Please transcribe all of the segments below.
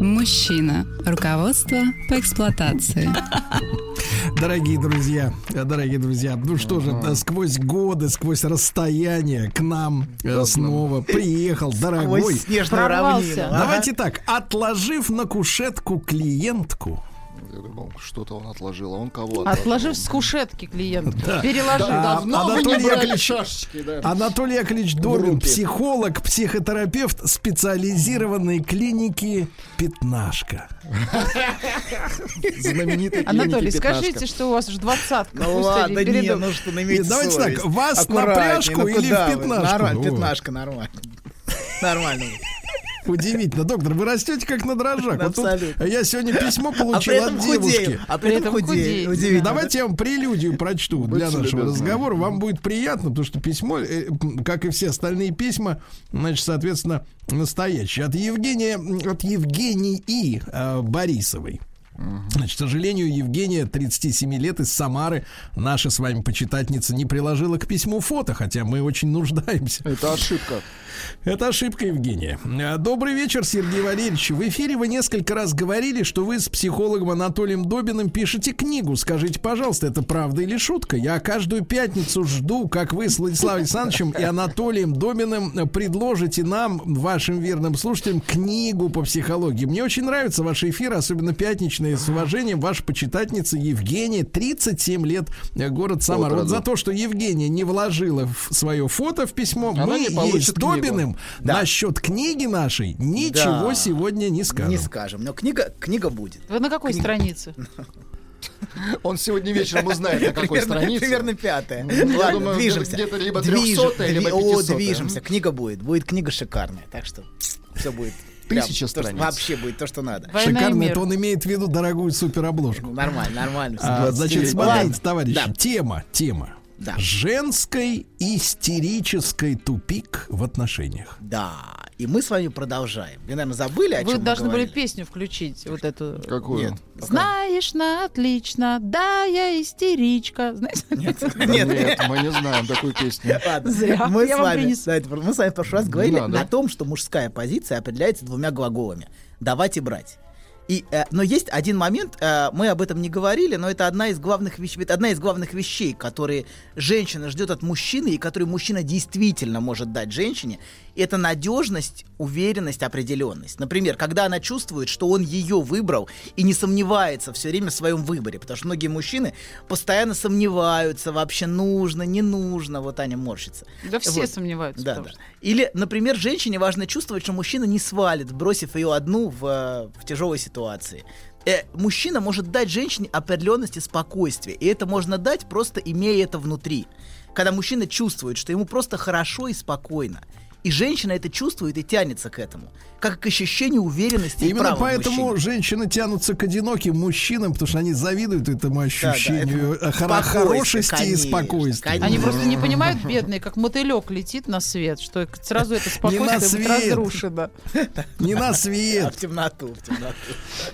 Мужчина. Руководство по эксплуатации. Дорогие друзья, э, дорогие друзья, ну что же, да, сквозь годы, сквозь расстояние к нам э, снова приехал дорогой. Давайте так, отложив на кушетку клиентку, Я думал, что-то он отложил, а он кого Отложив с кушетки клиент. Переложил. Давно вы не Анатолий брали да. Анатолий Яковлевич руки. психолог, психотерапевт специализированной клиники «Пятнашка». Знаменитый Анатолий, скажите, что у вас уже двадцатка. Ну ладно, не, ну что, ну давайте так, вас на пряжку ну или в вы? пятнашку? Вот. пятнашка, нормально. Нормально. Удивительно, доктор, вы растете как на дрожжах. Абсолютно. я сегодня письмо А получил от девушки. А при этом худею. Удивительно. Давайте я вам прелюдию прочту для нашего любезны. разговора. Вам будет приятно, потому что письмо, э, как и все остальные письма, значит, соответственно, настоящее. От Евгения, от Евгении э, Борисовой. Значит, к сожалению, Евгения, 37 лет, из Самары, наша с вами почитательница, не приложила к письму фото, хотя мы очень нуждаемся. Это ошибка. Это ошибка, Евгения. Э, Добрый вечер, Сергей Валерьевич. В эфире вы несколько раз говорили, что вы с психологом Анатолием Добиным пишете книгу. Скажите, пожалуйста, это правда или шутка? Я каждую пятницу жду, как вы с Владиславом Александровичем и Анатолием Добиным предложите нам, вашим верным слушателям, книгу по психологии. Мне очень нравятся ваши эфиры, особенно пятничные. С уважением, ваша почитательница Евгения, 37 лет, э, город Самара. Вот за то, что Евгения не вложила в свое фото в письмо, Она мы ей с Добиным Да. насчет книги нашей ничего Да. сегодня не скажем. Не скажем. Но книга, книга будет. Вы на какой странице? Он сегодня вечером узнает, на какой примерно, странице. примерно пятая. Я Ладно, думаю, движемся. где-то либо Движем- 300-я, либо дви- О, 500-я. движемся. Книга будет. Будет книга шикарная. Так что все будет. Тысяча то, страниц. Вообще будет то, что надо. Шикарно, это он имеет в виду дорогую суперобложку. Ну, Нормально, нормально. А, значит, 20 смотрите, Ладно. товарищи, Да. тема, тема. Да. Женской истерической тупик в отношениях. Да. И мы с вами продолжаем. Вы, наверное, забыли, о Вы чем должны мы были песню включить, вот эту. Какую? Нет. пока. Знаешь на отлично, да, я истеричка. Знаете? Нет, Нет, нет. мы не знаем такую песню. Ладно. Зря. Мы Я с вам вами, мы с вами в прошлый раз говорили о том, что мужская позиция определяется двумя глаголами: давать и брать. И, э, но есть один момент, э, мы об этом не говорили, но это одна из главных вещей, одна из главных вещей, которые женщина ждет от мужчины и которые мужчина действительно может дать женщине. Это надежность, уверенность, определенность. Например, когда она чувствует, что он ее выбрал и не сомневается все время в своем выборе, потому что многие мужчины постоянно сомневаются, вообще нужно, не нужно. Вот Аня морщится. Да все Вот. сомневаются. Да, да. что- Или, например, женщине важно чувствовать, что мужчина не свалит, бросив ее одну в, в тяжелой ситуации. Э, мужчина может дать женщине определенность и спокойствие. И это можно дать, просто имея это внутри. Когда мужчина чувствует, что ему просто хорошо и спокойно. И женщина это чувствует и тянется к этому. Как к ощущению уверенности и Именно права в поэтому мужчине. женщины тянутся к одиноким мужчинам, потому что они завидуют этому ощущению это э, хоро- спокойствие, хорошести и спокойствия. конечно. Они просто не понимают, бедные, как мотылек летит на свет, что сразу это спокойствие разрушено. Не на А, свет. в темноту, в темноту.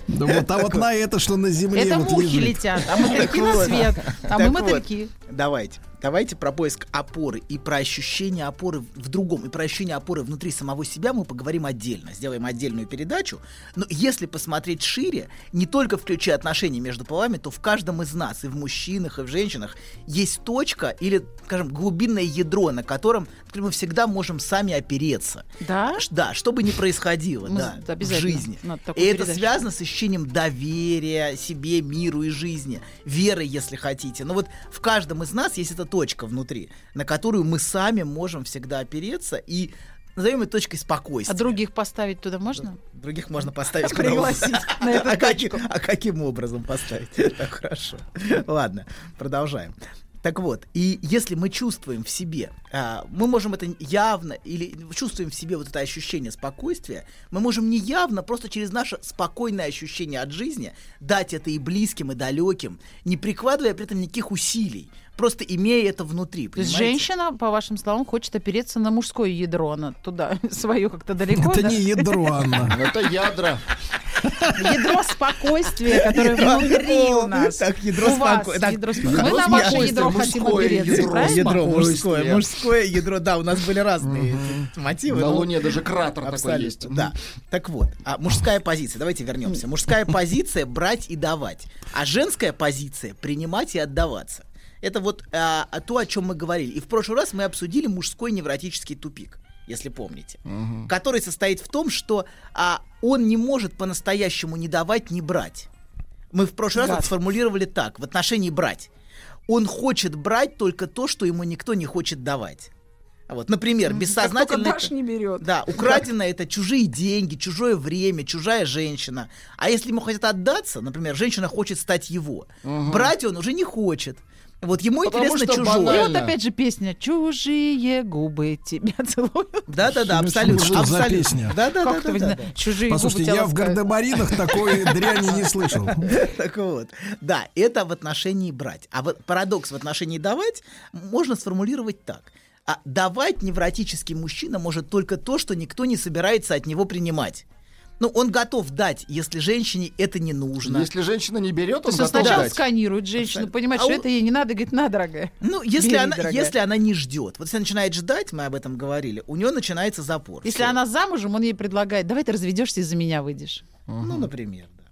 Да вот, а вот на это, что на земле Это мухи летят, а мотыльки на свет. А мы мотыльки. Давайте. Давайте про поиск опоры и про ощущение опоры в другом, и про ощущение опоры внутри самого себя мы поговорим отдельно. Сделаем отдельную передачу. Но если посмотреть шире, не только включая отношения между полами, то в каждом из нас, и в мужчинах, и в женщинах, есть точка или, скажем, глубинное ядро, на котором мы всегда можем сами опереться. Да? Да, что бы ни происходило, Мы да, в жизни. И это передачу. связано с ощущением доверия себе, миру и жизни, веры, если хотите. Но вот в каждом из нас есть эта точка внутри, на которую мы сами можем всегда опереться и назовем ее точкой спокойствия. А других поставить туда можно? Других можно поставить куда Пригласить на эту а, каким, а каким образом поставить? Так, хорошо. Ладно, продолжаем. Так вот, и если мы чувствуем в себе, а, мы можем это явно, или чувствуем в себе вот это ощущение спокойствия, мы можем не явно, просто через наше спокойное ощущение от жизни дать это и близким, и далеким, не прикладывая при этом никаких усилий, просто имея это внутри. То есть понимаете? женщина, по вашим словам, хочет опереться на мужское ядро, она туда свое как-то далеко. Это да? не ядро, Анна. Это ядра. Ядро спокойствия, которое Ядро- внутри у нас. так, ядро У вас споко- так, ядро споко- ядро Мы на спокойствия, ваше ядро хотим мужское опереться, ядро. правильно? Ядро мужское, мужское ядро, да, у нас были разные мотивы. На Луне даже кратер такой есть. да. Так вот, а мужская позиция, давайте вернемся. Мужская позиция брать и давать, а женская позиция принимать и отдаваться. Это вот а, то, о чем мы говорили. И в прошлый раз мы обсудили мужской невротический тупик, если помните, который состоит в том, что а, он не может по-настоящему не давать, не брать. Мы в прошлый раз Гад. это сформулировали так, в отношении брать. Он хочет брать только то, что ему никто не хочет давать. Вот, например, бессознательно... Дашь, не берет. Да, украденное это чужие деньги, чужое время, чужая женщина. А если ему хотят отдаться, например, женщина хочет стать его, брать он уже не хочет. Вот ему Потому интересно что чужое. И вот опять же песня «Чужие губы тебя целуют». Да-да-да, Что абсолютно. это за абсолютно. песня? Да-да-да. Чужие Послушайте, я в гардемаринах такой дряни не слышал. Так вот, да, это в отношении брать. А вот парадокс в отношении давать можно сформулировать так. А давать невротический мужчина может только то, что никто не собирается от него принимать. Ну, он готов дать, если женщине это не нужно. Если женщина не берет, То он есть он готов сначала дать. сканирует женщину, понимает, А что он- это ей не надо, говорит, на, дорогая. Ну, если Бери, она, дорогая. если она не ждет, вот если она начинает ждать, мы об этом говорили, у нее начинается запор. Если Всё. она замужем, он ей предлагает, давай ты разведешься и за меня выйдешь. Ну, например, да.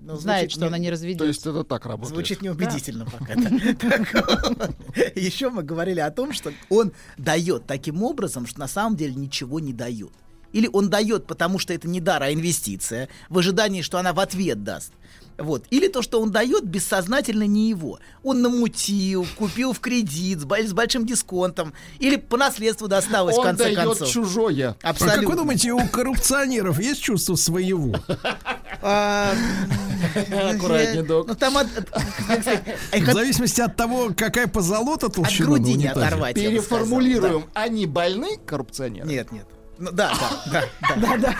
Ну, Знает, звучит что не- она не То есть разведется. это так работает. Звучит неубедительно пока. Еще мы говорили о том, что он дает таким образом, что на самом деле ничего не дает. Или он дает, потому что это не дар, а инвестиция, в ожидании, что она в ответ даст. Вот. Или то, что он дает, бессознательно не его. Он намутил, купил в кредит с, с большим дисконтом. Или по наследству досталось, в Он конце дает концов. чужое. А Абсолютно. как вы думаете, у коррупционеров есть чувство своего? А, Аккуратнее, док. Ну, там от- от- В от- зависимости от того, какая позолота от толщина на груди не оторвать. Переформулируем. Они больны, коррупционеры? Нет, нет. Ну, да, да, да, да.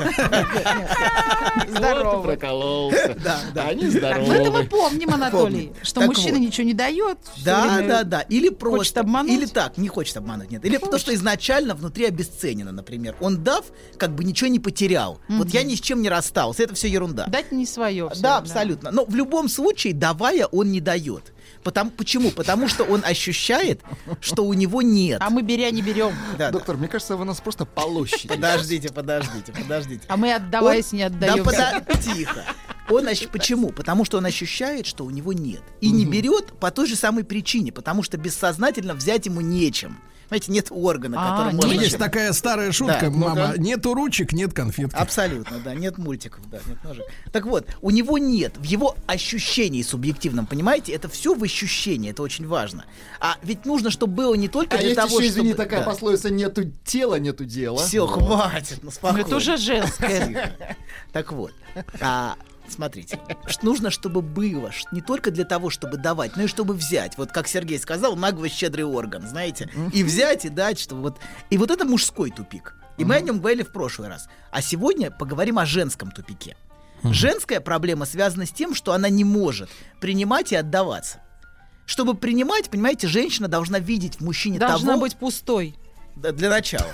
Здорово. Прокололся. Да, да. Они здоровы. ну это мы помним, Анатолий, что мужчина ничего не дает. Да, да, да. Или просто. обмануть? Или так, не хочет обмануть, нет. Или то, что изначально внутри обесценено, например. Он дав, как бы ничего не потерял. Вот я ни с чем не расстался. Это все ерунда. Дать не свое. Да, абсолютно. Но в любом случае, давая, он не дает. Потому, почему? Потому что он ощущает, что у него нет. А мы беря не берем. Да, да. Доктор, мне кажется, вы нас просто полощите. Подождите, подождите, подождите. А мы отдаваясь Он- не Да отдаем. пода- тихо. Он ощ- Почему? Потому что он ощущает, что у него нет. И не берет по той же самой причине, потому что бессознательно взять ему нечем. Знаете, нет органа, А, которым нечем. можно... Есть такая старая шутка, Да, мама, нету ручек, нет конфетки. Абсолютно, да, нет мультиков, да, нет ножек. Так вот, у него нет, в его ощущении субъективном, понимаете, это все в ощущении, это очень важно. А ведь нужно, чтобы было не только А для есть того, еще, извини, чтобы... такая пословица «нету тела, нету дела». Все, Вот. хватит, ну Ну, спокойно. Это уже женское. Так вот, а, смотрите, нужно, чтобы было не только для того, чтобы давать, но и чтобы взять. Вот как Сергей сказал, нагло щедрый орган, знаете, и взять и дать, чтобы вот. И вот это мужской тупик. И мы о нем говорили в прошлый раз. А сегодня поговорим о женском тупике. Женская проблема связана с тем, что она не может принимать и отдаваться. Чтобы принимать, понимаете, женщина должна видеть в мужчине Должна того, быть пустой. Да, для начала.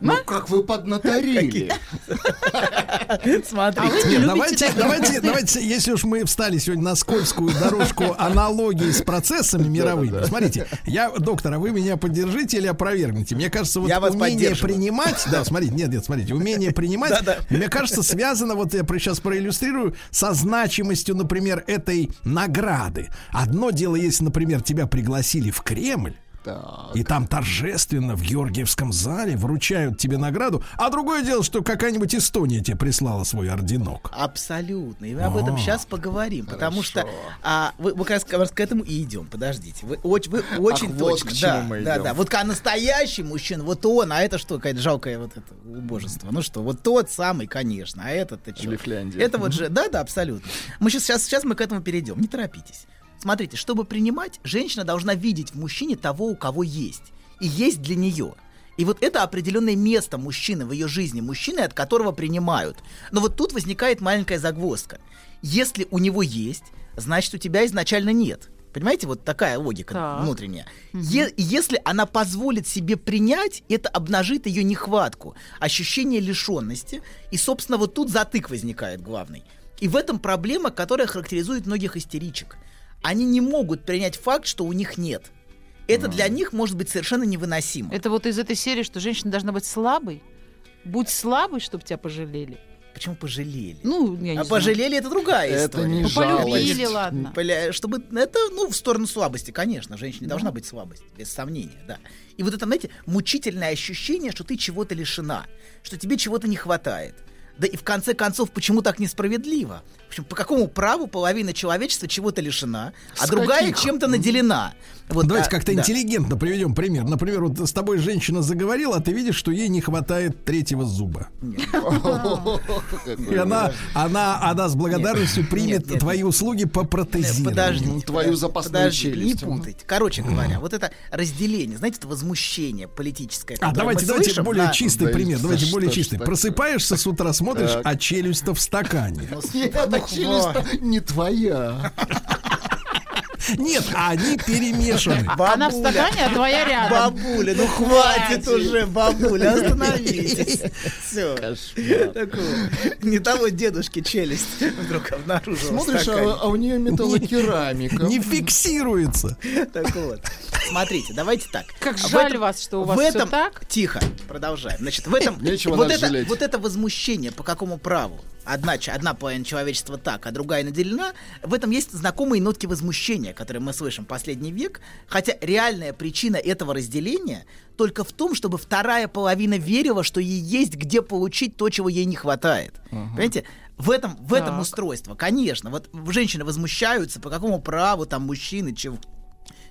Ну, как вы поднаторили. Смотрите. А давайте, давайте, давайте, если уж мы встали сегодня на скользкую дорожку аналогии с процессами мировыми. Смотрите, я, доктор, а вы меня поддержите или опровергнете? Мне кажется, вот умение принимать, да, смотрите, нет, нет, смотрите, умение принимать, мне кажется, связано, вот я сейчас проиллюстрирую, со значимостью, например, этой награды. Одно дело, если, например, тебя пригласили в Кремль, Так. и там торжественно в Георгиевском зале вручают тебе награду. А другое дело, что какая-нибудь Эстония тебе прислала свой орденок. Абсолютно. И мы об этом А. сейчас поговорим. Потому что а, вы, мы как раз, к этому и идем. Подождите. Вы, оч- вы очень точно. к да, мы да, идем. да. Вот как настоящий мужчина, вот он, а это что, какое-то жалкое вот это убожество. Ну что, вот тот самый, конечно, а этот ты что? Лифляндия. Это вот же, да, да, абсолютно. Мы сейчас, сейчас, сейчас мы к этому перейдем. Не торопитесь. Смотрите, чтобы принимать, женщина должна видеть в мужчине того, у кого есть. И есть для нее. И вот это определенное место мужчины в ее жизни, мужчины, от которого принимают. Но вот тут возникает маленькая загвоздка. Если у него есть, значит у тебя изначально нет. Понимаете, вот такая логика Так. внутренняя. Е- и если она позволит себе принять, это обнажит ее нехватку, ощущение лишенности. И, собственно, вот тут затык возникает главный. И в этом проблема, которая характеризует многих истеричек. Они не могут принять факт, что у них нет. Это для них может быть совершенно невыносимо. Это вот из этой серии, что женщина должна быть слабой. Будь слабой, чтобы тебя пожалели. Почему пожалели? Ну, я не а знаю. пожалели это другая Это история. не Ну, жалость. полюбили, ладно. Поля- Чтобы это, ну, в сторону слабости, конечно. Женщине должна быть слабость, без сомнения, да. И вот это, знаете, мучительное ощущение, что ты чего-то лишена, что тебе чего-то не хватает. Да и в конце концов, почему так несправедливо? В общем, по какому праву половина человечества чего-то лишена, а С другая каких? чем-то наделена? Вот, Давайте а, как-то да. интеллигентно приведем пример. Например, вот с тобой женщина заговорила, а ты видишь, что ей не хватает третьего зуба. И она, она, она с благодарностью примет твои услуги по протезированию. Подождите. Твою запасную Подождите, не челюсть. путайте. Короче говоря, вот это разделение, знаете, это возмущение политическое. А давайте, давайте более чистый пример. да Давайте более чистый. Просыпаешься с утра, смотришь, а челюсть-то в стакане. Челюсть не твоя. Нет, а они перемешаны. Она в стакане, а твоя рядом. Бабуля, ну хватит уже, бабуля, остановитесь. Все. Не того дедушки челюсть вдруг обнаружила. Смотришь, а, а у нее металлокерамика. Не фиксируется. Так вот. Смотрите, давайте так. Как жаль этом- вас, что у вас в этом, так. Тихо, продолжаем. Значит, в этом Нечего вот это, жалеть. вот это возмущение по какому праву? Одна, одна половина человечества так, а другая наделена. В этом есть знакомые нотки возмущения, которые мы слышим последний век. Хотя реальная причина этого разделения только в том, чтобы вторая половина верила, что ей есть где получить то, чего ей не хватает. Понимаете? В этом, в этом устройство, конечно. Вот женщины возмущаются, по какому праву там мужчины, чего,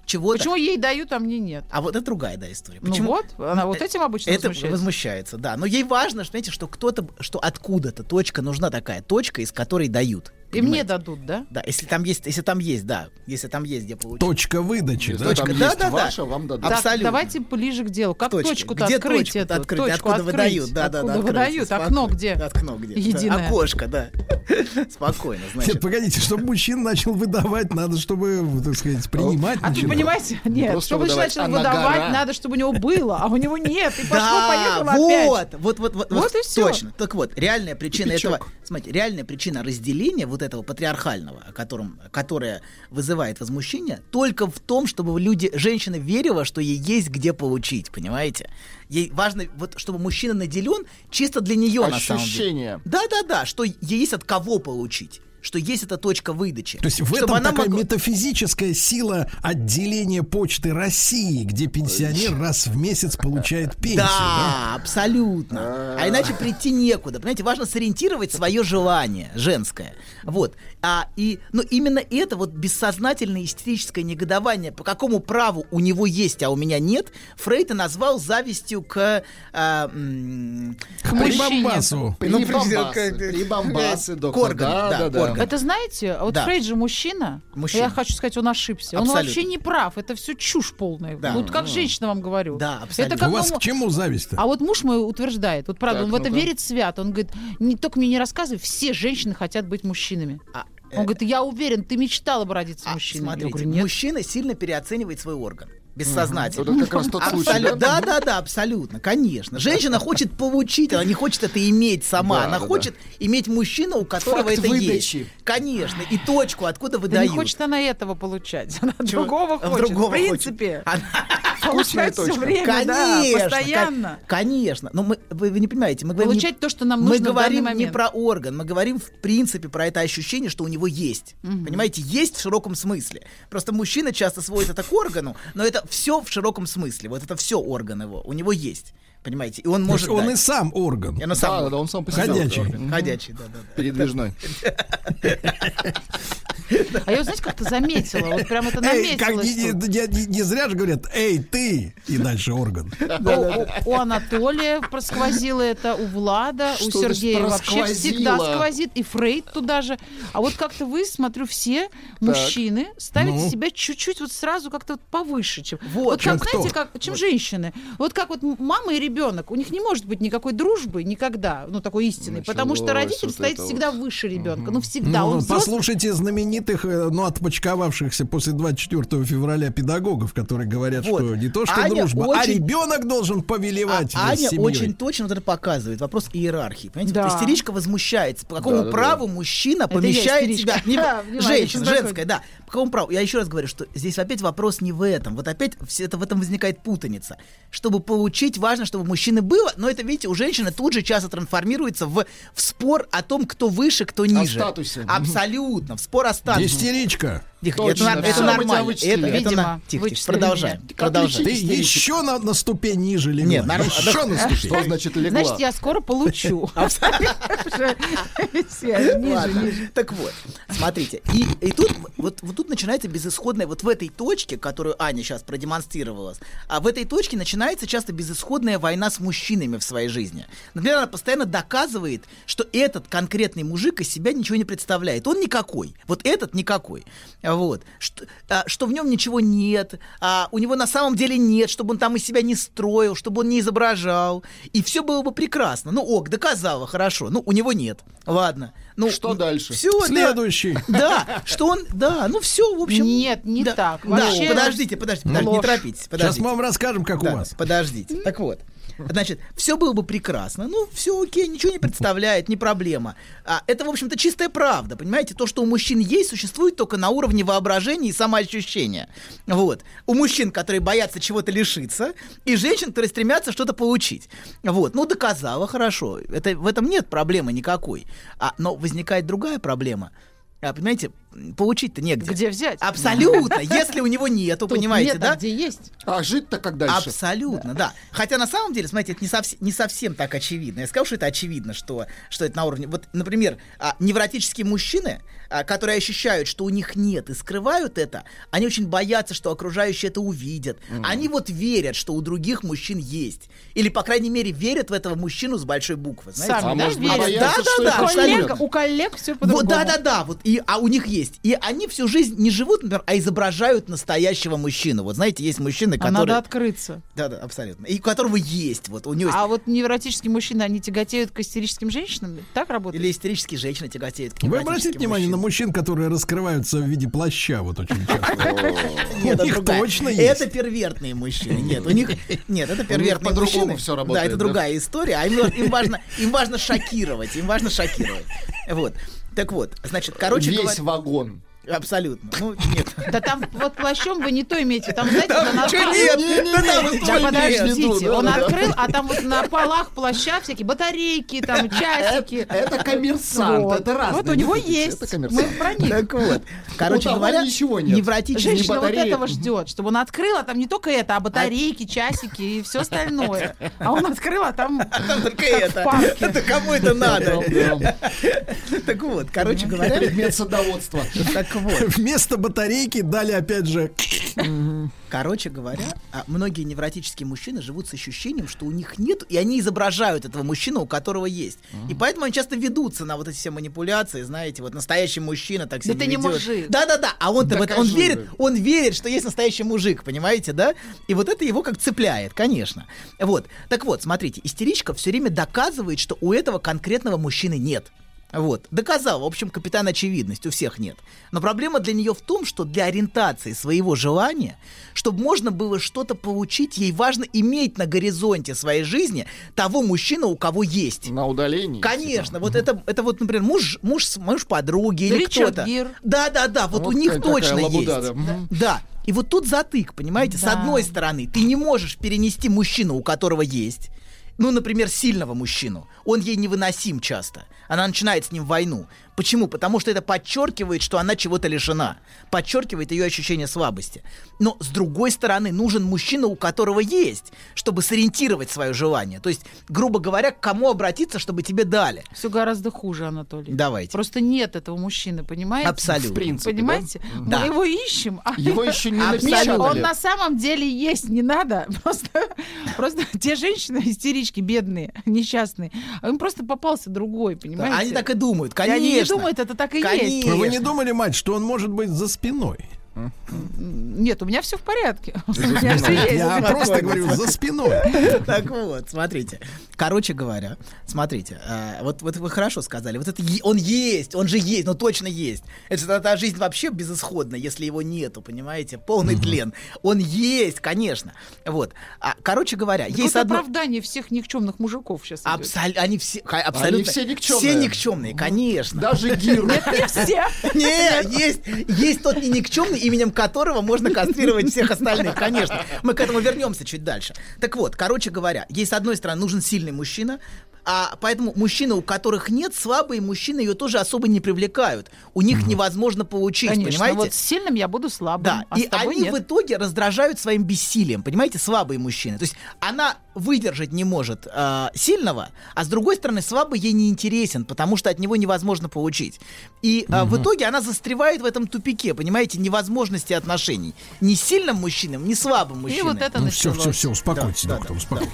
чего-то. Почему ей дают, а мне нет? А вот это другая, да, история. Ну Почему? вот, она вот этим обычно это возмущается. возмущается, да. Но ей важно, что, знаете, что кто-то, что откуда-то точка нужна такая точка, из которой дают. И мне дадут, да? Да, если там есть, если там есть, да, если там есть где получить. Точка выдачи. Если да? Точка, там да, есть да, да. ваша, вам дадут. Так, Абсолютно. давайте ближе к делу. Как Точка. точку-то где открыть точку эту? открыть? Точку откуда открыть. выдают? Да, да, Откуда да. выдают? откройте. Окно где? Окно где? Единое. Да, окошко, да. Спокойно, Нет, значит. погодите, чтобы мужчина начал выдавать, надо, чтобы, так сказать, принимать А начинал. понимаете, нет, чтобы начал а выдавать, надо, чтобы у него было, а у него нет. И Да, пошло-поехало опять. вот, вот, вот, вот, Вот и всё. точно. Так вот, реальная причина этого, смотрите, реальная причина разделения вот этого патриархального, о котором, которое вызывает возмущение, только в том, чтобы люди, женщина верила, что ей есть где получить, понимаете? Ей важно, вот, чтобы мужчина наделен чисто для нее на самом деле. Ощущение. Да-да-да, что ей есть от кого получить. Что есть эта точка выдачи. То есть в этом она такая могла- метафизическая сила отделения почты России, где пенсионер раз в месяц получает пенсию. Да, да? абсолютно. А иначе прийти некуда. Понимаете, важно сориентировать свое желание женское. Вот. А, и, но именно это вот бессознательное истерическое негодование, по какому праву у него есть, а у меня нет, Фрейд и назвал завистью к... а, м, К мужчине. Бомбасу. Ну, прибамбасы, доктор. Корган, Да, да, да, да. Корган. Это знаете, вот Да. Фрейд же мужчина. Мужчина. Я хочу сказать, он ошибся. Он Абсолютно. вообще не прав. Это все чушь полная. Да. Вот как женщина вам говорю. Да, абсолютно. Это как У вас бы- к чему зависть-то? А вот муж мой утверждает, вот правда, Так, он в это ну-ка. верит свят. Он говорит, не только мне не рассказывай, все женщины хотят быть мужчинами. а, э, Он говорит, я уверен, ты мечтала бы родиться а, мужчиной. Я смотрите, говорю, нет. мужчина сильно переоценивает свой орган. Бессознательно. Вот это как раз тот случай, Абсолютно, да? да, да, да, абсолютно, конечно. Женщина хочет получить, она не хочет это иметь сама, Да, она да, хочет иметь мужчину, у которого Факт это выдачи. есть. Конечно, и точку, откуда Да выдают. не хочет она этого получать. Она Чего? другого хочет. другого в принципе. хочет. Получать все время, Конечно, да, постоянно. ко- конечно. Но мы, вы, вы не понимаете, мы говорим не- Получать то, что нам мы нужно в говорим не про орган, мы говорим в принципе про это ощущение, что у него есть. Понимаете, есть в широком смысле. Просто мужчина часто сводит это к органу, но это все в широком смысле. Вот это все орган его, у него есть. Понимаете? И он может он дать. и сам орган. И он сам Да, орган. да, он сам по себе Ходячий. орган. Ходячий, да, да, да. Передвижной. А я, знаете, как-то заметила, вот прям это Эй, как наметилось. не, тут. не- не- не зря же говорят, эй, ты, и дальше орган. У, у Анатолия просквозило это, у Влада, у Что Сергея вообще всегда сквозит, и Фрейд туда же. А вот как-то вы, смотрю, все мужчины ставите Ну? себя чуть-чуть вот сразу как-то вот повыше, чем... Вот, как, знаете, как, чем женщины. Вот как вот мама и ребенок, у них не может быть никакой дружбы никогда, ну, такой истинной, потому что Началось родитель вот стоит всегда выше ребенка, ну, всегда. Ну, Он взрослый, послушайте знаменитых, э, ну, отпочковавшихся после 24 февраля педагогов, которые говорят, Вот. что не то, что Аня дружба, а очень- ребенок должен повелевать А Аня семьей. очень точно вот это показывает. Вопрос иерархии. Понимаете? Да. Вот истеричка возмущается. По какому Да, да, да. праву мужчина Это помещает себя... Не- Да, внимание, женщина, женская, да. По какому праву? Я еще раз говорю, что здесь опять вопрос не в этом. Вот опять все это, в этом возникает путаница. Чтобы получить, важно, чтобы у мужчины было, но это, видите, у женщины тут же часто трансформируется в, в спор о том, кто выше, кто ниже. статусе. Абсолютно. В спор о статусе. Истеричка. Тихо, Точно, это, всё, это мы тебя нормально. Это, это Видимо, на- Тихо, тихо, вычислили продолжаем. меня. Продолжаем. Ты еще на, на ступень ниже легла. Нет, норм- еще на ступень. Что значит легла? Значит, я скоро получу. Так вот, смотрите, и, и тут вот, вот тут начинается безысходная, вот в этой точке, которую Аня сейчас продемонстрировала, а в этой точке начинается часто безысходная война с мужчинами в своей жизни. Например, она постоянно доказывает, что этот конкретный мужик из себя ничего не представляет. Он никакой. Вот этот никакой. Вот. Что, а, что в нем ничего нет, а, у него на самом деле нет, чтобы он там из себя не строил, чтобы он не изображал. И все было бы прекрасно. Ну, ок, доказала, хорошо. Ну, у него нет. Ладно. Ну, Что дальше? Все, Следующий. Да, что он, да, ну все, в общем. Нет, не да, так. Да, Вообще- подождите, подождите, подождите, не Ложь. торопитесь, Сейчас подождите. мы вам расскажем, как у Да, вас. Подождите. Так вот. Значит, все было бы прекрасно. Ну, все окей, ничего не представляет, не проблема. А, это, в общем-то, чистая правда. Понимаете, то, что у мужчин есть, существует только на уровне воображения и самоощущения. Вот. У мужчин, которые боятся чего-то лишиться, и женщин, которые стремятся что-то получить. Вот. Ну, доказала, хорошо. Это, в этом нет проблемы никакой. А, но возникает другая проблема. А, понимаете, получить-то негде. Где взять? Абсолютно. Если у него нету, понимаете, а да? где есть? А жить-то как дальше? Абсолютно, да. Хотя на самом деле, смотрите, это не, совсем, не совсем так очевидно. Я сказал, что это очевидно, что, что это на уровне... Вот, например, а, невротические мужчины, а, которые ощущают, что у них нет и скрывают это, они очень боятся, что окружающие это увидят. Они вот верят, что у других мужчин есть. Или, по крайней мере, верят в этого мужчину с большой буквы. Знаете? Сами, А да, может верят? Да, да, да, У коллег, у коллег все Вот, по-другому. да, да, да, вот, и, а у них есть. И они всю жизнь не живут, например, а изображают настоящего мужчину. Вот знаете, есть мужчины, А которые... надо открыться. Да, да, абсолютно. И у которого есть, вот у него есть. А вот невротические мужчины, они тяготеют к истерическим женщинам? Так работает? Или истерические женщины тяготеют к Вы обратите внимание на мужчин, которые раскрываются в виде плаща вот очень часто. Нет, это У них другая. точно есть. Это первертные мужчины. Нет, у них нет, это первертные по-другому мужчины. Да, работает, это да? другая история. А им, им важно, им важно шокировать, им важно шокировать. Вот. Так вот, значит, короче Весь говоря, вагон. Абсолютно. Ну нет. Да там вот плащом вы не то имеете. Там, знаете, он Чё открыл- нет? Да там вот Да твой подождите, да, он да, да. открыл, а там вот на полах плаща всякие батарейки, там часики. Это коммерсант, Вот. это разное. Вот у него есть. Это Мы про них. Так вот. Короче говоря, ничего нет. невротические Женщина вот этого ждет, чтобы он открыл, а там не только это, а батарейки, часики и все остальное. А он открыл, а там Там только это. Это кому это надо? Да, да. Так вот, короче говоря, Предмет садоводства. так вот. Вместо батарейки дали опять же... Короче говоря, а, многие невротические мужчины живут с ощущением, что у них нет, и они изображают этого мужчину, у которого есть. И поэтому они часто ведутся на вот эти все манипуляции, знаете, вот настоящий мужчина так Да себя ты не мужик. Да-да-да, а он-то в это, он верит, да. он верит, что есть настоящий мужик, понимаете, да? И вот это его как цепляет, конечно. Вот. Так вот, смотрите, истеричка все время доказывает, что у этого конкретного мужчины нет. Вот. Доказал, в общем, капитан очевидность, у всех нет. Но проблема для нее в том, что для ориентации своего желания, чтобы можно было что-то получить, ей важно иметь на горизонте своей жизни того мужчину, у кого есть. На удалении. Конечно, вот это, это вот, например, муж, муж, с- муж подруги или Ричард кто-то. Гир. Да, да, да, вот, Вот у них точно лабуда, есть. да. Да. И вот тут затык, понимаете? С Да. одной стороны, ты не можешь перенести мужчину, у которого есть. Ну, например, сильного мужчину. Он ей невыносим часто. Она начинает с ним войну. Почему? Потому что это подчеркивает, что она чего-то лишена. Подчеркивает ее ощущение слабости. Но с другой стороны, нужен мужчина, у которого есть, чтобы сориентировать свое желание. То есть, грубо говоря, к кому обратиться, чтобы тебе дали. Все гораздо хуже, Анатолий. Давайте. Просто нет этого мужчины, понимаете? Абсолютно. В принципе, Понимаете? Да. Мы его ищем. а Его еще не. Нет, он на самом деле есть, не надо. Просто, просто те женщины истерички бедные, несчастные, а им просто попался другой, понимаете? Они так и думают, И конечно. думают, это так и есть. Конечно. Но вы не думали, мать, что он может быть за спиной? Нет, у меня все в порядке. У меня всё есть. Я просто говорю, за спиной. Так вот, смотрите. Короче говоря, смотрите, э, вот, вот вы хорошо сказали, вот это он есть, он же есть, ну точно есть. Это тогда жизнь вообще безысходна, если его нету, понимаете, полный тлен. Он есть, конечно. Вот. А, короче говоря, есть одно... оправдание всех никчемных мужиков сейчас. Они все, абсолютно... все никчемные. Все никчемные, конечно. Даже Гир. Не все. Не, есть, есть тот и никчемный, именем которого можно кастрировать всех остальных, конечно. Мы к этому вернемся чуть дальше. Так вот, короче говоря, есть с одной стороны нужен сильный мужчина, а поэтому мужчины, у которых нет, слабые мужчины ее тоже особо не привлекают. У них невозможно получить, Конечно, понимаете? вот с сильным я буду слабым, Да, а и с тобой они нет. в итоге раздражают своим бессилием, понимаете, слабые мужчины. То есть она выдержать не может э, сильного, а с другой стороны слабый ей не интересен, потому что от него невозможно получить. И э, в итоге она застревает в этом тупике, понимаете, невозможности отношений. Ни с сильным мужчиной, ни слабым И мужчиной. вот это Ну все, началось. все, все, успокойтесь, Да, доктор, да, успокойтесь.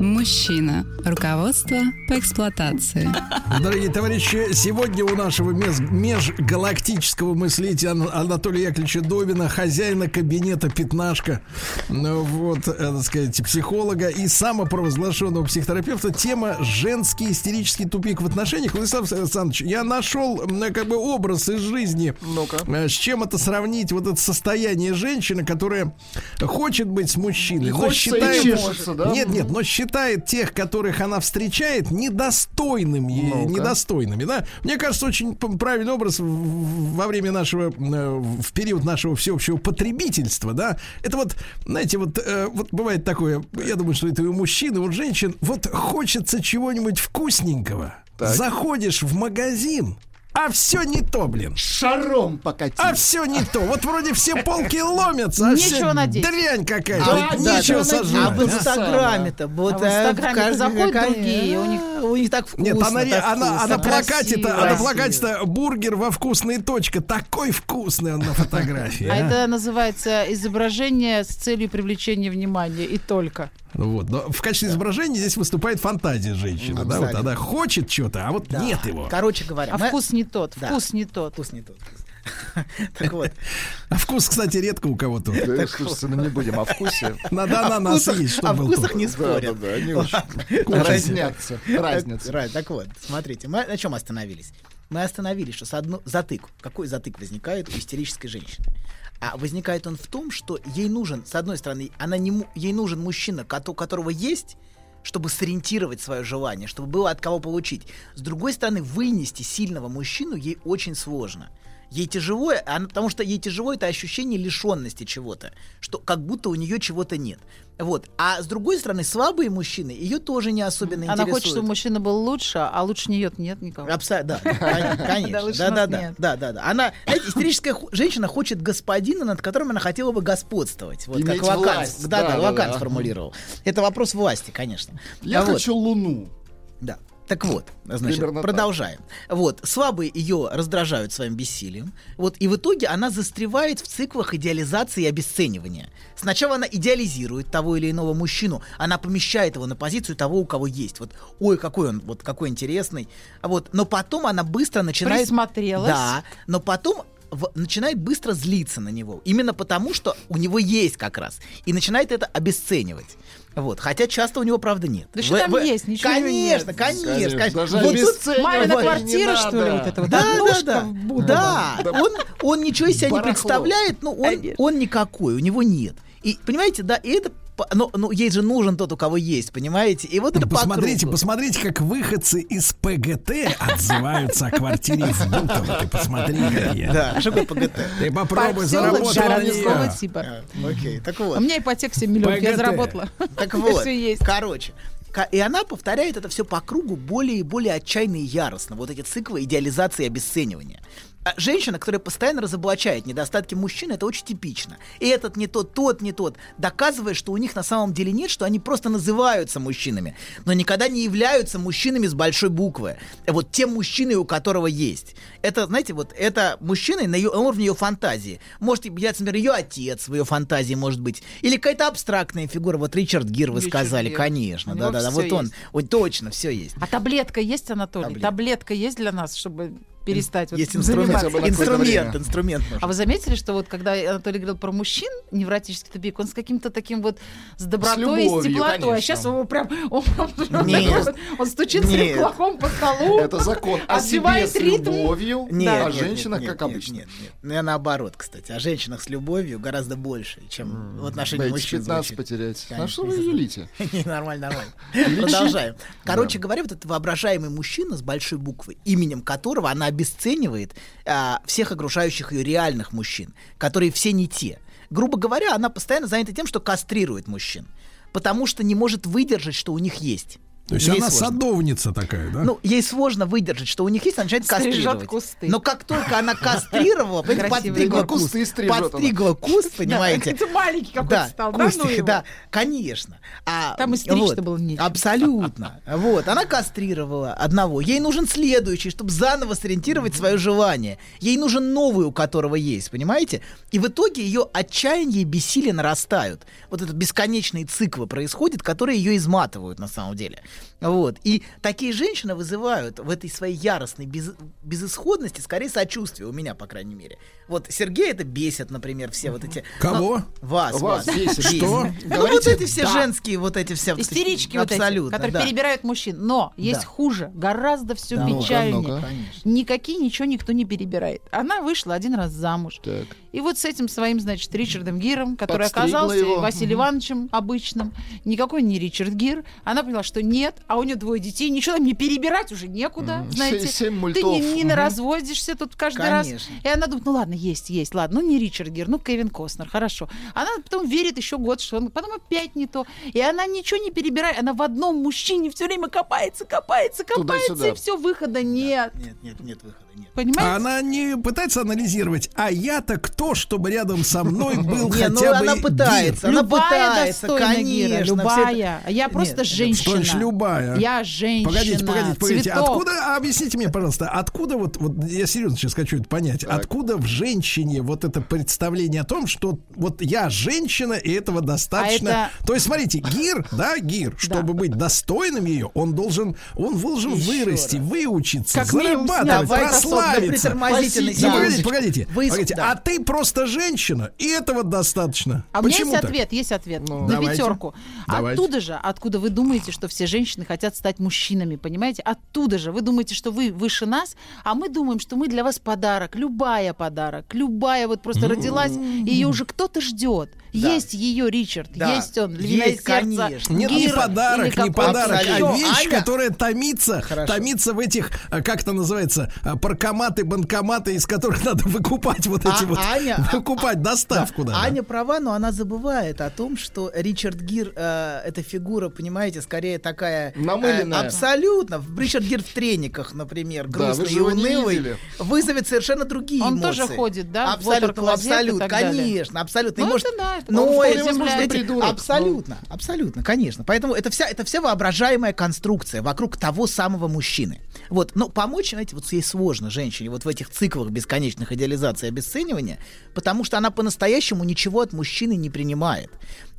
Мужчина. Руководство по эксплуатации. Дорогие товарищи, сегодня у нашего межгалактического мыслителя Ан- Анатолия Яковлевича Добина, хозяина кабинета «Пятнашка», ну, вот, э, так сказать, психолога и самопровозглашенного психотерапевта, тема «Женский истерический тупик в отношениях». Владислав Александрович, я нашел м, как бы образ из жизни, э, с чем это сравнить, вот это состояние женщины, которая хочет быть с мужчиной, но и считает... чешется, да? Нет, нет, но считает тех, которых она встречает, недостойным, е- Ну-ка. недостойными, да? Мне кажется, очень правильный образ во время нашего, э, в период нашего всеобщего потребительства, да? Это вот, знаете, вот, э, вот бывает такое, я думаю, что это и у мужчин, и у женщин, вот хочется чего-нибудь вкусненького. Так. Заходишь в магазин, а все не то, блин. Шаром покатить. А все не то. Вот вроде все полки ломятся, а Нечего все надеть. дрянь какая-то. Да, Нечего сожрать. А в Инстаграме-то вот А в э, Инстаграме-то каждый- заходят другие, у них- у них так вкусно. Нет, она, так она, вкусно. она плакате-то, красиво. она плакате-то бургер во вкусная точка. Такой вкусный он на фотографии. А а. это называется изображение с целью привлечения внимания и только. Ну Вот, но в качестве изображения здесь выступает фантазия женщины, да, вот она хочет что-то, а вот Да. нет его. Короче говоря, А мы- вкус не тот, Да. вкус не тот. Вкус не тот. Так вот, А вкус, кстати, редко у кого-то. Да, слушайте, ну не будем о вкусе. Надо ананас есть, о чтобы был вкусах не спорят. да, да. Разнятся. Разница. Так, вот, смотрите, мы на чем остановились? Мы остановились, что с одно... затык. Какой затык возникает у истерической женщины? А возникает он в том, что ей нужен, с одной стороны, она не, ей нужен мужчина, кото- у которого есть, чтобы сориентировать свое желание, чтобы было от кого получить. С другой стороны, вынести сильного мужчину ей очень сложно. Ей тяжело, она- потому что ей тяжело это ощущение лишенности чего-то, что как будто у нее чего-то нет. Вот. А с другой стороны, слабые мужчины ее тоже не особенно Она интересуют. хочет, чтобы мужчина был лучше, а лучше нее нет никого. Абсолютно, да, кон- Да, конечно, да, да, да, да, да, да. Она, знаете, истерическая женщина хочет господина, над которым она хотела бы господствовать. Вот как Лакан, да, да, да, да, Лакан да. сформулировал. Это вопрос власти, конечно. Я А хочу луну. да. Так вот, значит, Примерно так. продолжаем. Вот, слабые ее раздражают своим бессилием. Вот, и в итоге она застревает в циклах идеализации и обесценивания. Сначала она идеализирует того или иного мужчину, она помещает его на позицию того, у кого есть. Вот, ой, какой он, вот какой интересный. А вот, но потом она быстро начинает... Присмотрелась. Да, но потом в- начинает быстро злиться на него. Именно потому, что у него есть как раз. И начинает это обесценивать. Вот. Хотя часто у него, правда, нет. Да что там есть? Ничего конечно, нет. конечно, Конечно, конечно. даже Вот тут- Мамина квартира, что ли, вот это вот? да, да, да. Да, он, он ничего из себя не представляет, но он, он никакой, у него нет. И понимаете, да, и это ну, ну, ей же нужен тот, у кого есть, понимаете? И вот это по Посмотрите, кругу. посмотрите, как выходцы из ПГТ отзываются о квартире в Бутово. Ты посмотри, какие. Да, что ПГТ? Ты попробуй заработать. типа. А, Окей, так вот. У меня ипотека 7 миллионов, я заработала. Так вот, Все есть. короче. И она повторяет это все по кругу более и более отчаянно и яростно. Вот эти циклы идеализации и обесценивания. А Женщина, которая постоянно разоблачает недостатки мужчин, это очень типично. И этот не тот, тот не тот, доказывая, что у них на самом деле нет, что они просто называются мужчинами, но никогда не являются мужчинами с большой буквы. Вот тем мужчиной, у которого есть. Это, знаете, вот это мужчина на, её- на уровне ее фантазии. Может являться, например, ее отец в ее фантазии, может быть. Или какая-то абстрактная фигура. Вот Ричард Гир, вы Ричард сказали, Гир. конечно. Да-да-да, вот он. есть. Он точно, все есть. А таблетка есть, Анатолий? Таблетка. Таблетка есть для нас, чтобы перестать вот инструмент, инструмент, инструмент. А нужен. вы заметили, что вот когда Анатолий говорил про мужчин, невротический тупик, он с каким-то таким вот с добротой, любовью, с теплотой, а конечно. сейчас его прям он, он- Нет. он стучит своим Нет. кулаком по столу. Это закон о себе с ритм. любовью, Нет, а о нет, женщинах, нет, как нет, обычно. Нет, нет, Ну, я наоборот, кстати. О женщинах с любовью гораздо больше, чем в отношении Боитесь мужчин. 15 звучит. потерять. А Конечно, что вы юлите? Не, Нормально, нормально. Продолжаем. Короче говоря, вот этот воображаемый мужчина с большой буквы, именем которого она обесценивает а, всех окружающих ее реальных мужчин, которые все не те. Грубо говоря, она постоянно занята тем, что кастрирует мужчин. Потому что не может выдержать, что у них есть. То есть Ей она сложно. садовница такая, да? Ну, ей сложно выдержать, что у них есть, она начинает Стрижет кастрировать. кусты. Но как только она кастрировала, подстригла кусты куст, подстригла куст, понимаете, Это маленький какой-то стал, да, ну да, конечно. А, Там и стричь-то было нечем. Абсолютно. Вот, она кастрировала одного. Ей нужен следующий, чтобы заново сориентировать свое желание. Ей нужен новый, у которого есть, понимаете? И в итоге ее отчаяние и бессилие нарастают. Вот это бесконечные циклы происходят, которые ее изматывают на самом деле. Вот. И такие женщины вызывают в этой своей яростной без- безысходности скорее сочувствие, у меня, по крайней мере. Вот Сергей это бесит, например, все вот эти... Кого? Ну, вас, Вас вас. бесит. Что? Ну, вот эти все женские, вот эти все... Истерички вот эти, которые перебирают мужчин. Но есть хуже, гораздо все печальнее. Никакие ничего никто не перебирает. Она вышла один раз замуж. Так. И вот с этим своим, значит, Ричардом Гиром, который Подстригла оказался его. Василием Ивановичем обычным, никакой не Ричард Гир, она поняла, что нет, а у нее двое детей, ничего там не перебирать уже некуда, знаете. Ты мультов. не, не разводишься тут каждый раз. И она думает, ну ладно, есть, есть, ладно, ну не Ричард Гир, ну Кевин Костнер, хорошо. Она потом верит еще год, что он, потом опять не то. И она ничего не перебирает, она в одном мужчине все время копается, копается, копается, Туда-сюда. и все, выхода нет. Нет, нет, нет выхода, нет. Понимаете? А она не пытается анализировать, а я-то кто, чтобы рядом со мной был ну хотя бы она пытается, она любая пытается, конечно. любая. это- Я просто женщина. Что любая? Я женщина. Погодите, погодите, погодите. Откуда, объясните мне, пожалуйста, откуда вот, вот я серьезно сейчас хочу это понять, откуда в женщине вот это представление о том, что вот я женщина, и этого достаточно. А это- То есть, смотрите, Гир, да, Гир, чтобы быть достойным ее, он должен, он должен Еще вырасти, раз. выучиться, Как зарабатывать, прославиться. Ну, секундочку. погодите, погодите, Вы- погодите. да. А ты просто женщина, и этого достаточно. А у меня есть так? ответ, есть ответ. Ну, на давайте. пятерку. Давайте. Оттуда же, откуда вы думаете, что все женщины хотят стать мужчинами, понимаете? Оттуда же. Вы думаете, что вы выше нас, а мы думаем, что мы для вас подарок. Любая подарок. Любая вот просто родилась, и ее уже кто-то ждет. Да. Есть ее Ричард, Да. есть он, львиное Есть, сердце. конечно. Нет, не Гир подарок, не подарок, а вещь, Аня- которая томится, Хорошо. томится в этих, а, как это называется, а, паркоматы, банкоматы, из которых надо выкупать вот эти А вот, Аня- выкупать доставку, да. Аня права, но она забывает о том, что Ричард Гир э, это фигура, понимаете, скорее такая э, Намыленная. абсолютно. Ричард Гир в трениках, например, Да, грустный же и не унылый, вызовет совершенно другие Он эмоции. тоже ходит, да, Абсолютно, и абсолютно, далее. конечно, абсолютно. И Ну, может- это да, это но он вполне эти- возможно эти- придурок, абсолютно, абсолютно, конечно. Поэтому это вся, это вся воображаемая конструкция вокруг того самого мужчины. Вот, но помочь, знаете, вот ей сложно женщине вот в этих циклах бесконечных идеализации и обесценивания, потому что она по-настоящему ничего от мужчины не принимает.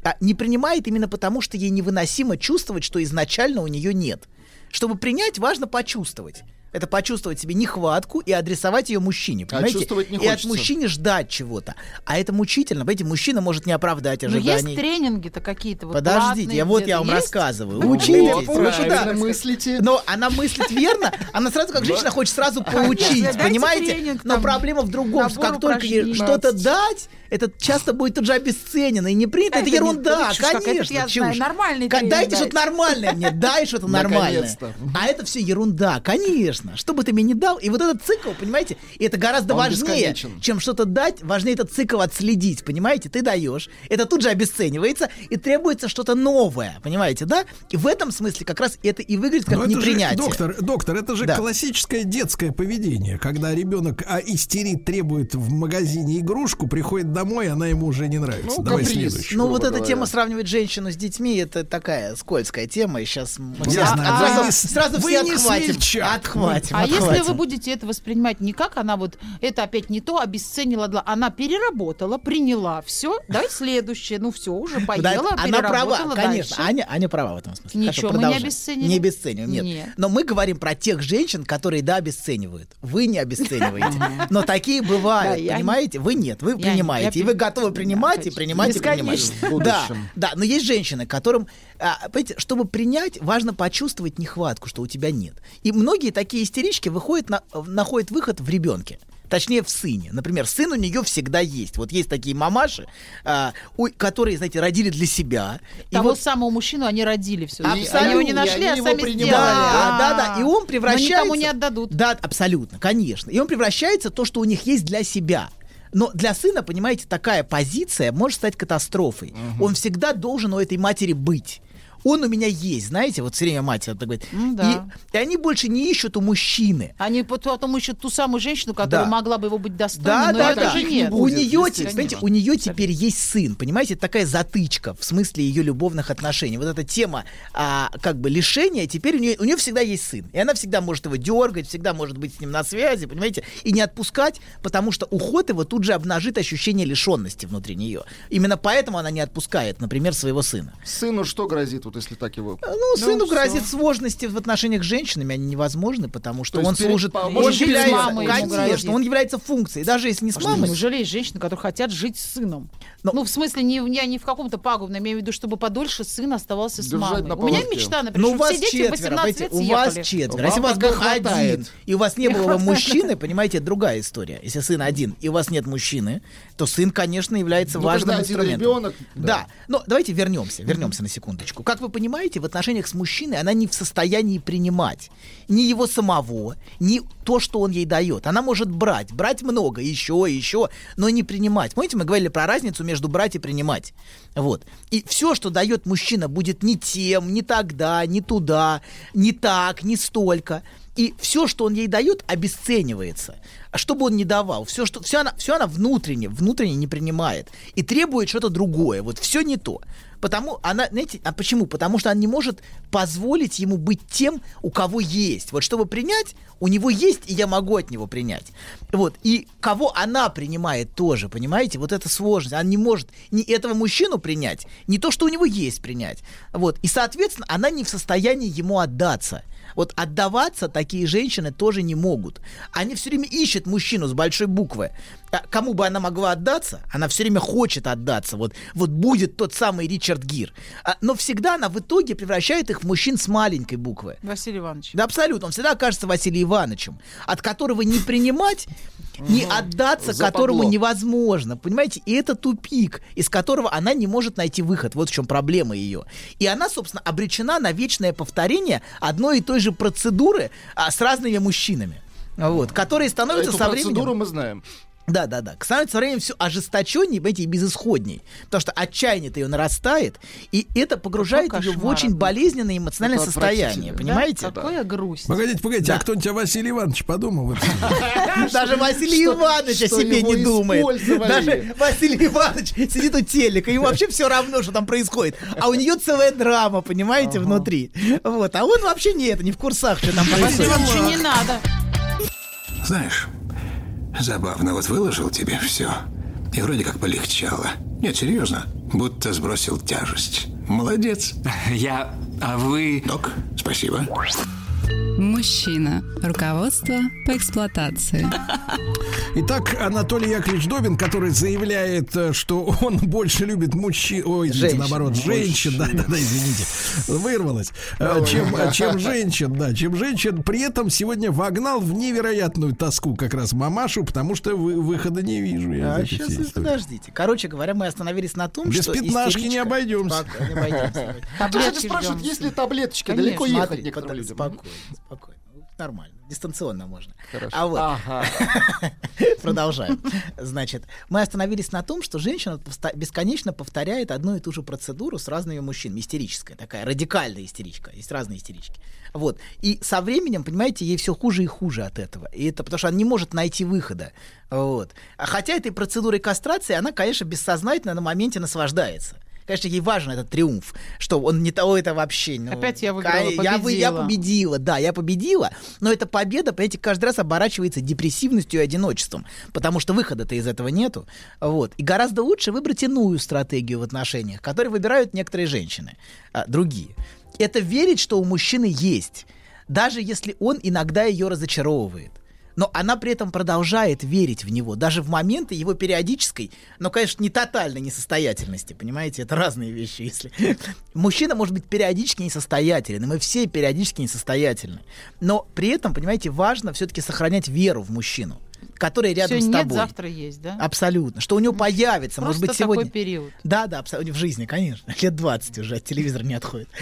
А не принимает именно потому, что ей невыносимо чувствовать, что изначально у нее нет. Чтобы принять, важно почувствовать. Это почувствовать себе нехватку и адресовать ее мужчине. А Понимаете? чувствовать не и от хочется. мужчины ждать чего-то. А это мучительно. Понимаете, мужчина может не оправдать Ну, есть ожиданий. тренинги-то какие-то вот Подождите, я вот я вам есть? рассказываю. Ну, Учитесь. правильно да, мыслите. Но она мыслит верно, она сразу как женщина хочет сразу поучить, дайте понимаете? Но проблема в другом, что как только ей что-то дать, это часто будет тут же обесценено и не принято. Это, ерунда, конечно, я чушь. нормальный Дайте что-то нормальное мне, дай что-то нормальное. А это все ерунда, конечно. Что бы ты мне не дал, и вот этот цикл, понимаете, и это гораздо Он важнее, бесконечен. чем что-то дать, важнее этот цикл отследить, понимаете? Ты даешь, это тут же обесценивается, и требуется что-то новое, понимаете, да? И в этом смысле как раз это и выглядит как Но это же, непринятие. доктор, доктор, это же Да. классическое детское поведение, когда ребенок а, истерит, требует в магазине игрушку, приходит домой, она ему уже не нравится. Ну, Давай каприз. следующий. Ну, вот эта говоря. тема сравнивать женщину с детьми, это такая скользкая тема, и сейчас мы Я все- знаю, сразу, вы не с- сразу вы все не отхватим. смельчак. Отхватим, А если вы будете это воспринимать не как она вот это опять не то, обесценила, она переработала, приняла, все, давай следующее, ну все, уже Да, поела, она права, конечно. дальше. Аня, Аня права в этом смысле. Ничего, Хорошо, мы не обесценили? Не обесцениваем, нет. Нет. Но мы говорим про тех женщин, которые, да, обесценивают. Вы не обесцениваете. Но такие бывают, Да, понимаете? Вы нет, вы принимаете. И вы готовы принимать, и принимать, и принимать. Да, да, но есть женщины, которым, а, понимаете, чтобы принять, важно почувствовать нехватку, что у тебя нет. И многие такие истерички выходят на, находят выход в ребенке. Точнее, в сыне. Например, сын у нее всегда есть. Вот есть такие мамаши, а, у- которые, знаете, родили для себя. И Того вот самого мужчину они родили все. Абсолютно. Они его не нашли, а они его сами принимали. сделали. да, А, да, да. И он превращается... Но никому не отдадут. Да, абсолютно, конечно. И он превращается в то, что у них есть для себя. Но для сына, понимаете, такая позиция может стать катастрофой. Он всегда должен у этой матери быть. Он у меня есть, знаете, вот все время мать это говорит. М, да. и, и они больше не ищут у мужчины. Они пот- потом ищут ту самую женщину, которая Да. могла бы его быть достойной, Да, но да, да. даже Таких не нет. У нее, знаете, у нее теперь есть сын, понимаете, такая затычка в смысле ее любовных отношений. Вот эта тема, а, как бы лишения, теперь у нее, у нее всегда есть сын, и она всегда может его дергать, всегда может быть с ним на связи, понимаете, и не отпускать, потому что уход его тут же обнажит ощущение лишенности внутри нее. Именно поэтому она не отпускает, например, своего сына. Сыну что грозит, вот если так его... Ну, сыну всё. грозит сложности в отношениях с женщинами, они невозможны, потому что То он перед- служит, по- он является, конечно, он является функцией, даже если не с мамой. Неужели есть женщины, которые хотят жить с сыном? Но- Ну, в смысле, не, я не в каком-то пагубном, имею в виду, чтобы подольше сын оставался с мамой. на У меня мечта, например, Ну, у вас все дети четверо, 18 понимаете, лет у вас четверо. Если у вас был хватает. один, и у вас не было бы мужчины, понимаете, это другая история. Если сын один, и у вас нет мужчины, то сын, конечно, является Ну, важным инструментом. да. но давайте вернемся, вернемся на секундочку. Как вы понимаете, в отношениях с мужчиной она не в состоянии принимать ни его самого, ни то, что он ей дает. Она может брать, брать много, еще, еще, но не принимать. Помните, мы говорили про разницу между брать и принимать. Вот. И все, что дает мужчина, будет не тем, не тогда, не туда, не так, не столько. И все, что он ей дает, обесценивается. А что бы он ни давал, все, что, все, она, все она внутренне, внутренне не принимает. И требует что-то другое. Вот все не то. Потому она, знаете, а почему? Потому что она не может позволить ему быть тем, у кого есть. Вот чтобы принять, у него есть, и я могу от него принять. Вот. И кого она принимает тоже, понимаете? Вот это сложность. Она не может ни этого мужчину принять, ни то, что у него есть принять. Вот. И, соответственно, она не в состоянии ему отдаться. Вот отдаваться такие женщины тоже не могут. Они все время ищут мужчину с большой буквы. А Кому бы она могла отдаться, она все время хочет отдаться. Вот, вот будет тот самый Ричард Гир. А, Но всегда она в итоге превращает их в мужчин с маленькой буквы. Василий Иванович. Да, абсолютно. Он всегда окажется Василием Ивановичем, от которого не принимать, не отдаться Западло. которому невозможно. Понимаете? И это тупик, из которого она не может найти выход. Вот в чем проблема ее. И она, собственно, обречена на вечное повторение одной и той же процедуры а, с разными мужчинами. Вот, которые становятся Эту со процедуру временем... мы знаем. Да, да, да. Становится со временем все ожесточеннее, понимаете, и безысходней. Потому что отчаяние-то ее нарастает, и это погружает ее в очень да. болезненное эмоциональное Это состояние. Понимаете? Да, какая грусть. Погодите, погодите, Да. а кто-нибудь о Василии Ивановиче подумал? Даже Василий Иванович о себе не думает. Даже Василий Иванович сидит у телека, ему вообще все равно, что там происходит. А у нее целая драма, понимаете, внутри. Вот. А он вообще не это, не в курсах, что там Василий происходит. Иванович, не надо. Знаешь, забавно, вот выложил тебе все. И вроде как полегчало. Нет, серьезно, будто сбросил тяжесть. Молодец. Я... А вы... Док, спасибо. Мужчина. Руководство по эксплуатации. Итак, Анатолий Яковлевич Добин, который заявляет, э, что он больше любит мужчин, ой, извините, Женщин. наоборот, женщин, да, да, да, извините, вырвалось, Э, чем, чем женщин, да, чем женщин. При этом сегодня вогнал в невероятную тоску как раз мамашу, потому что вы- выхода не вижу. я А сейчас истории. подождите. Короче говоря, мы остановились на том, Без что пятнашки не обойдемся. Споко- не обойдемся. Таблетки спрашивают, есть ли таблеточки, Конечно. далеко ехать некоторым людям. Спокойно, спокойно. Нормально. Дистанционно можно. Хорошо. А вот, Ага. продолжаем. Значит, мы остановились на том, что женщина бесконечно повторяет одну и ту же процедуру с разными мужчинами. Истерическая такая, радикальная истеричка. Есть разные истерички. Вот. И со временем, понимаете, ей все хуже и хуже от этого. И это потому что она не может найти выхода. Вот. А хотя этой процедурой кастрации она, конечно, бессознательно на моменте наслаждается. Конечно, ей важен этот триумф, что он не того, это вообще. ну, Опять я выиграла, ка- Я, я победила. победила, да, я победила, но эта победа, понимаете, каждый раз оборачивается депрессивностью и одиночеством, потому что выхода-то из этого нету. Вот. И гораздо лучше выбрать иную стратегию в отношениях, которые выбирают некоторые женщины, а, другие. Это верить, что у мужчины есть, даже если он иногда ее разочаровывает. Но она при этом продолжает верить в него, даже в моменты его периодической, но, конечно, не тотальной несостоятельности, понимаете, это разные вещи. Если. Мужчина может быть периодически несостоятелен, и мы все периодически несостоятельны, но при этом, понимаете, важно все-таки сохранять веру в мужчину, который рядом Всё с нет, тобой. завтра есть, да? Абсолютно, что у него появится, может Просто быть, сегодня. такой период. Да, да, абсолютно. В жизни, конечно. Лет 20 уже от телевизора не отходит.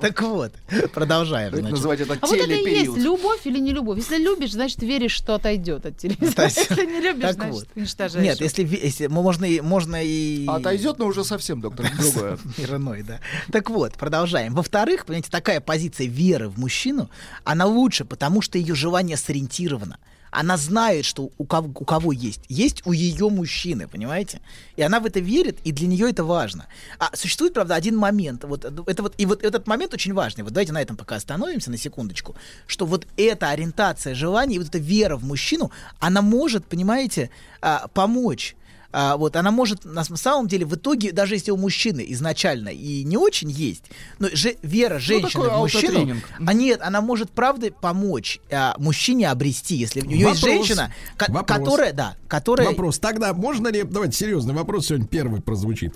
Так вот, продолжаем. Значит. называть это А вот это и есть любовь или не любовь. Если любишь, значит веришь, что отойдет от телевизора. Если не любишь, так значит вот. уничтожаешь. Нет, если, можно и можно и А Отойдет, но уже совсем, доктор, другое. Мир иной, да. Так вот, продолжаем. Во-вторых, понимаете, такая позиция веры в мужчину, она лучше, потому что ее желание сориентировано. Она знает, что у кого, у кого есть. Есть у ее мужчины, понимаете? И она в это верит, и для нее это важно. А существует, правда, один момент. Вот, э, это вот, и вот этот момент очень важный. Вот давайте на этом пока остановимся на секундочку. Что вот эта ориентация желаний, вот эта вера в мужчину, она может, понимаете, а, помочь а, вот, она может, на самом деле, в итоге, даже если у мужчины изначально и не очень есть, но же, вера женщины такой в мужчину, а нет, она может, правда, помочь а, мужчине обрести, если у нее есть Вопрос. женщина, ко- Вопрос. которая, да, которая... Вопрос. Тогда можно ли, давайте серьезный вопрос сегодня первый прозвучит.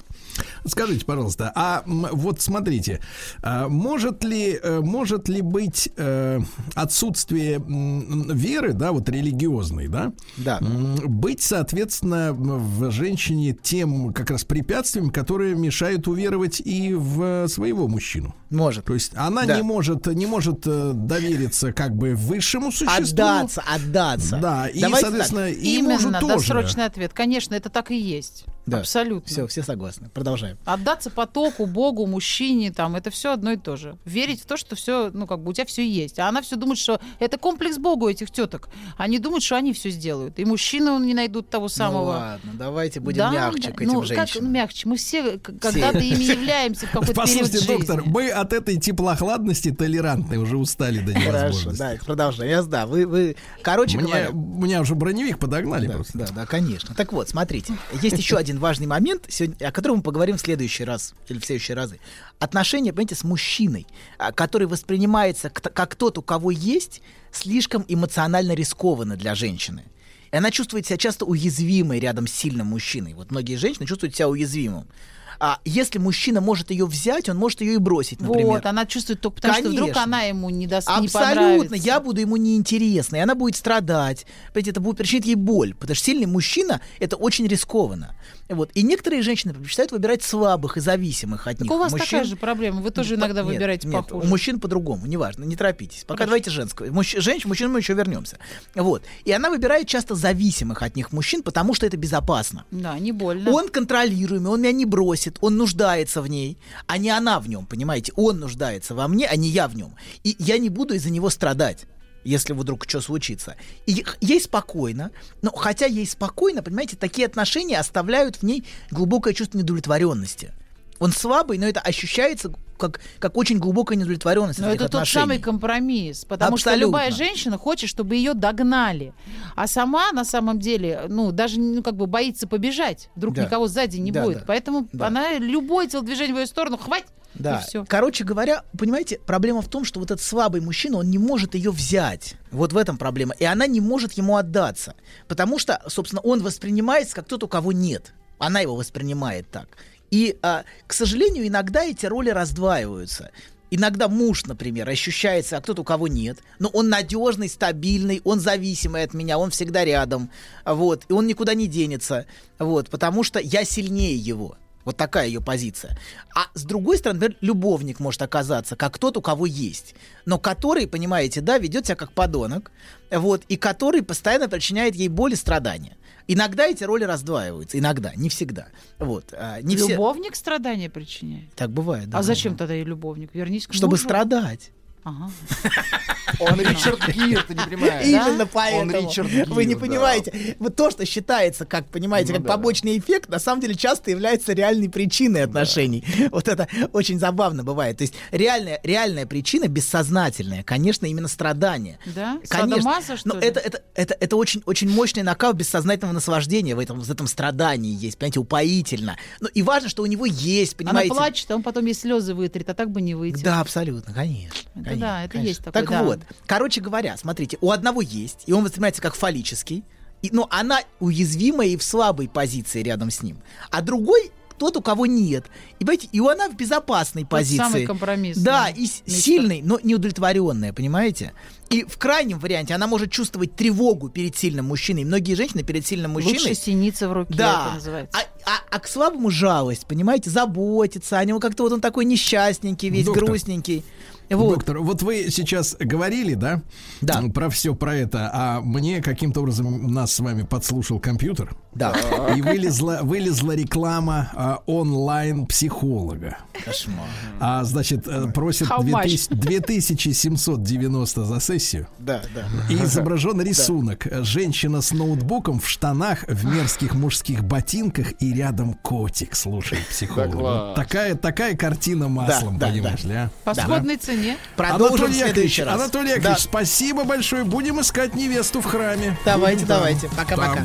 Скажите, пожалуйста, а вот смотрите, а может ли, э, может ли быть э, отсутствие веры, да, вот религиозной, да, Да. быть, соответственно, в женщине тем как раз препятствием, которые мешают уверовать и в своего мужчину? Может. То есть она Да. не может, не может э, довериться как бы высшему существу. Отдаться, отдаться. Да, и, Давайте соответственно, так. и мужу Именно, тоже. досрочный ответ. Конечно, это так и есть. Да. Абсолютно. Все, все согласны. Продолжаем. Отдаться потоку, Богу, мужчине, там, это все одно и то же. Верить в то, что все, ну, как бы у тебя все есть. А она все думает, что это комплекс Бога у этих теток. Они думают, что они все сделают. И мужчины он не найдут того Ну самого. ладно, давайте будем Да, мягче да. к этим ну, как женщинам. мягче? Мы все когда-то ими являемся в какой-то период Послушайте, жизни. доктор, мы от этой теплохладности толерантной уже устали до Хорошо, невозможности. да, продолжаем. Я да, вы, вы, короче Мне, говоря, меня уже броневик подогнали Да, просто. да, да, конечно. Так вот, смотрите, есть еще один важный момент, сегодня, о котором мы поговорим в следующий раз или в следующие разы. Отношения, понимаете, с мужчиной, а, который воспринимается как тот, у кого есть, слишком эмоционально рискованно для женщины. И она чувствует себя часто уязвимой рядом с сильным мужчиной. Вот многие женщины чувствуют себя уязвимым. А если мужчина может ее взять, он может ее и бросить, например. Вот, она чувствует только потому, что вдруг Конечно. она ему не даст, не Абсолютно, понравится. я буду ему неинтересна, и она будет страдать. Понимаете, это будет причинить ей боль, потому что сильный мужчина — это очень рискованно. Вот. И некоторые женщины предпочитают выбирать слабых и зависимых от Так них у вас мужчин. такая же проблема. Вы тоже иногда Нет, выбираете нет, похуже. У мужчин по-другому, неважно, не торопитесь. Пока Хорошо. давайте женского. Мужч... Женщин, мужчин мы еще вернемся. Вот. И она выбирает часто зависимых от них мужчин, потому что это безопасно. Да, не больно. Он контролируемый, он меня не бросит, он нуждается в ней, а не она в нем, понимаете? Он нуждается во мне, а не я в нем. И я не буду из-за него страдать если вдруг что случится. И ей спокойно, но хотя ей спокойно, понимаете, такие отношения оставляют в ней глубокое чувство недовлетворенности. Он слабый, но это ощущается как, как очень глубокая недовлетворенность Но это этих тот отношений. самый компромисс, потому что Абсолютно. любая женщина хочет, чтобы ее догнали, а сама на самом деле, ну даже ну как бы боится побежать, вдруг Да. никого сзади не Да, будет, да. поэтому Да. она любое телодвижение в ее сторону, хватит, Да. И все. Короче говоря, понимаете, проблема в том, что вот этот слабый мужчина, он не может ее взять. Вот в этом проблема. И она не может ему отдаться. Потому что, собственно, он воспринимается как тот, у кого нет. Она его воспринимает так. И, а, к сожалению, иногда эти роли раздваиваются. Иногда муж, например, ощущается, а кто-то у кого нет, но он надежный, стабильный, он зависимый от меня, он всегда рядом, вот, и он никуда не денется, вот, потому что я сильнее его. Вот такая ее позиция. А с другой стороны, например, любовник может оказаться, как тот, у кого есть, но который, понимаете, да, ведет себя как подонок, вот, и который постоянно причиняет ей боль и страдания. Иногда эти роли раздваиваются, иногда, не всегда. Вот, а, не все. Любовник страдания причиняет. Так бывает, да. А зачем тогда и любовник? Вернись к Чтобы мужу. страдать. Ага. Он Ричард Гир, ты не понимаешь. Именно поэтому. Ричард Гир, Вы не понимаете. Вот то, что считается, как, понимаете, Ну как побочный эффект, на самом деле часто является реальной причиной отношений. Вот это очень забавно бывает. То есть реальная, реальная причина бессознательная, конечно, именно страдание. Да? Конечно. Но это, это, это, это очень, очень мощный накал бессознательного наслаждения в этом, в этом страдании есть, понимаете, упоительно. Ну и важно, что у него есть, Она понимаете. плачет, а он потом ей слезы вытрет, а так бы не выйдет. Да, абсолютно, конечно. Это да, это конечно. есть такое, Так да. вот, короче говоря, смотрите, у одного есть, и он воспринимается как фаллический, и, но она уязвимая и в слабой позиции рядом с ним. А другой тот, у кого нет. И, понимаете, и она в безопасной позиции. самый компромисс, Да, и с- мистер. сильный, но неудовлетворенная, понимаете? И в крайнем варианте она может чувствовать тревогу перед сильным мужчиной. Многие женщины перед сильным мужчиной... Лучше синица в руке, Да. это называется. А, а- а к слабому жалость, понимаете, заботиться о нем, как-то вот он такой несчастненький, весь Доктор. грустненький. Вот. Доктор, вот вы сейчас говорили, да? Да. Про все про это, а мне каким-то образом нас с вами подслушал компьютер. Да. И вылезла, вылезла реклама а, онлайн-психолога. Кошмар. А, значит, просит How much? 2000 2790 за сессию. Да, да. И изображен рисунок. Женщина с ноутбуком в штанах, в мерзких мужских ботинках и рядом котик, слушает психолог. Да Вот такая, такая картина маслом, да, понимаешь ли, а? По сходной цене. Продолжим Анатолий Яковлевич. Анатолий Да. Яковлевич, спасибо большое. Будем искать невесту в храме. Давайте, Будем давайте. Пока-пока.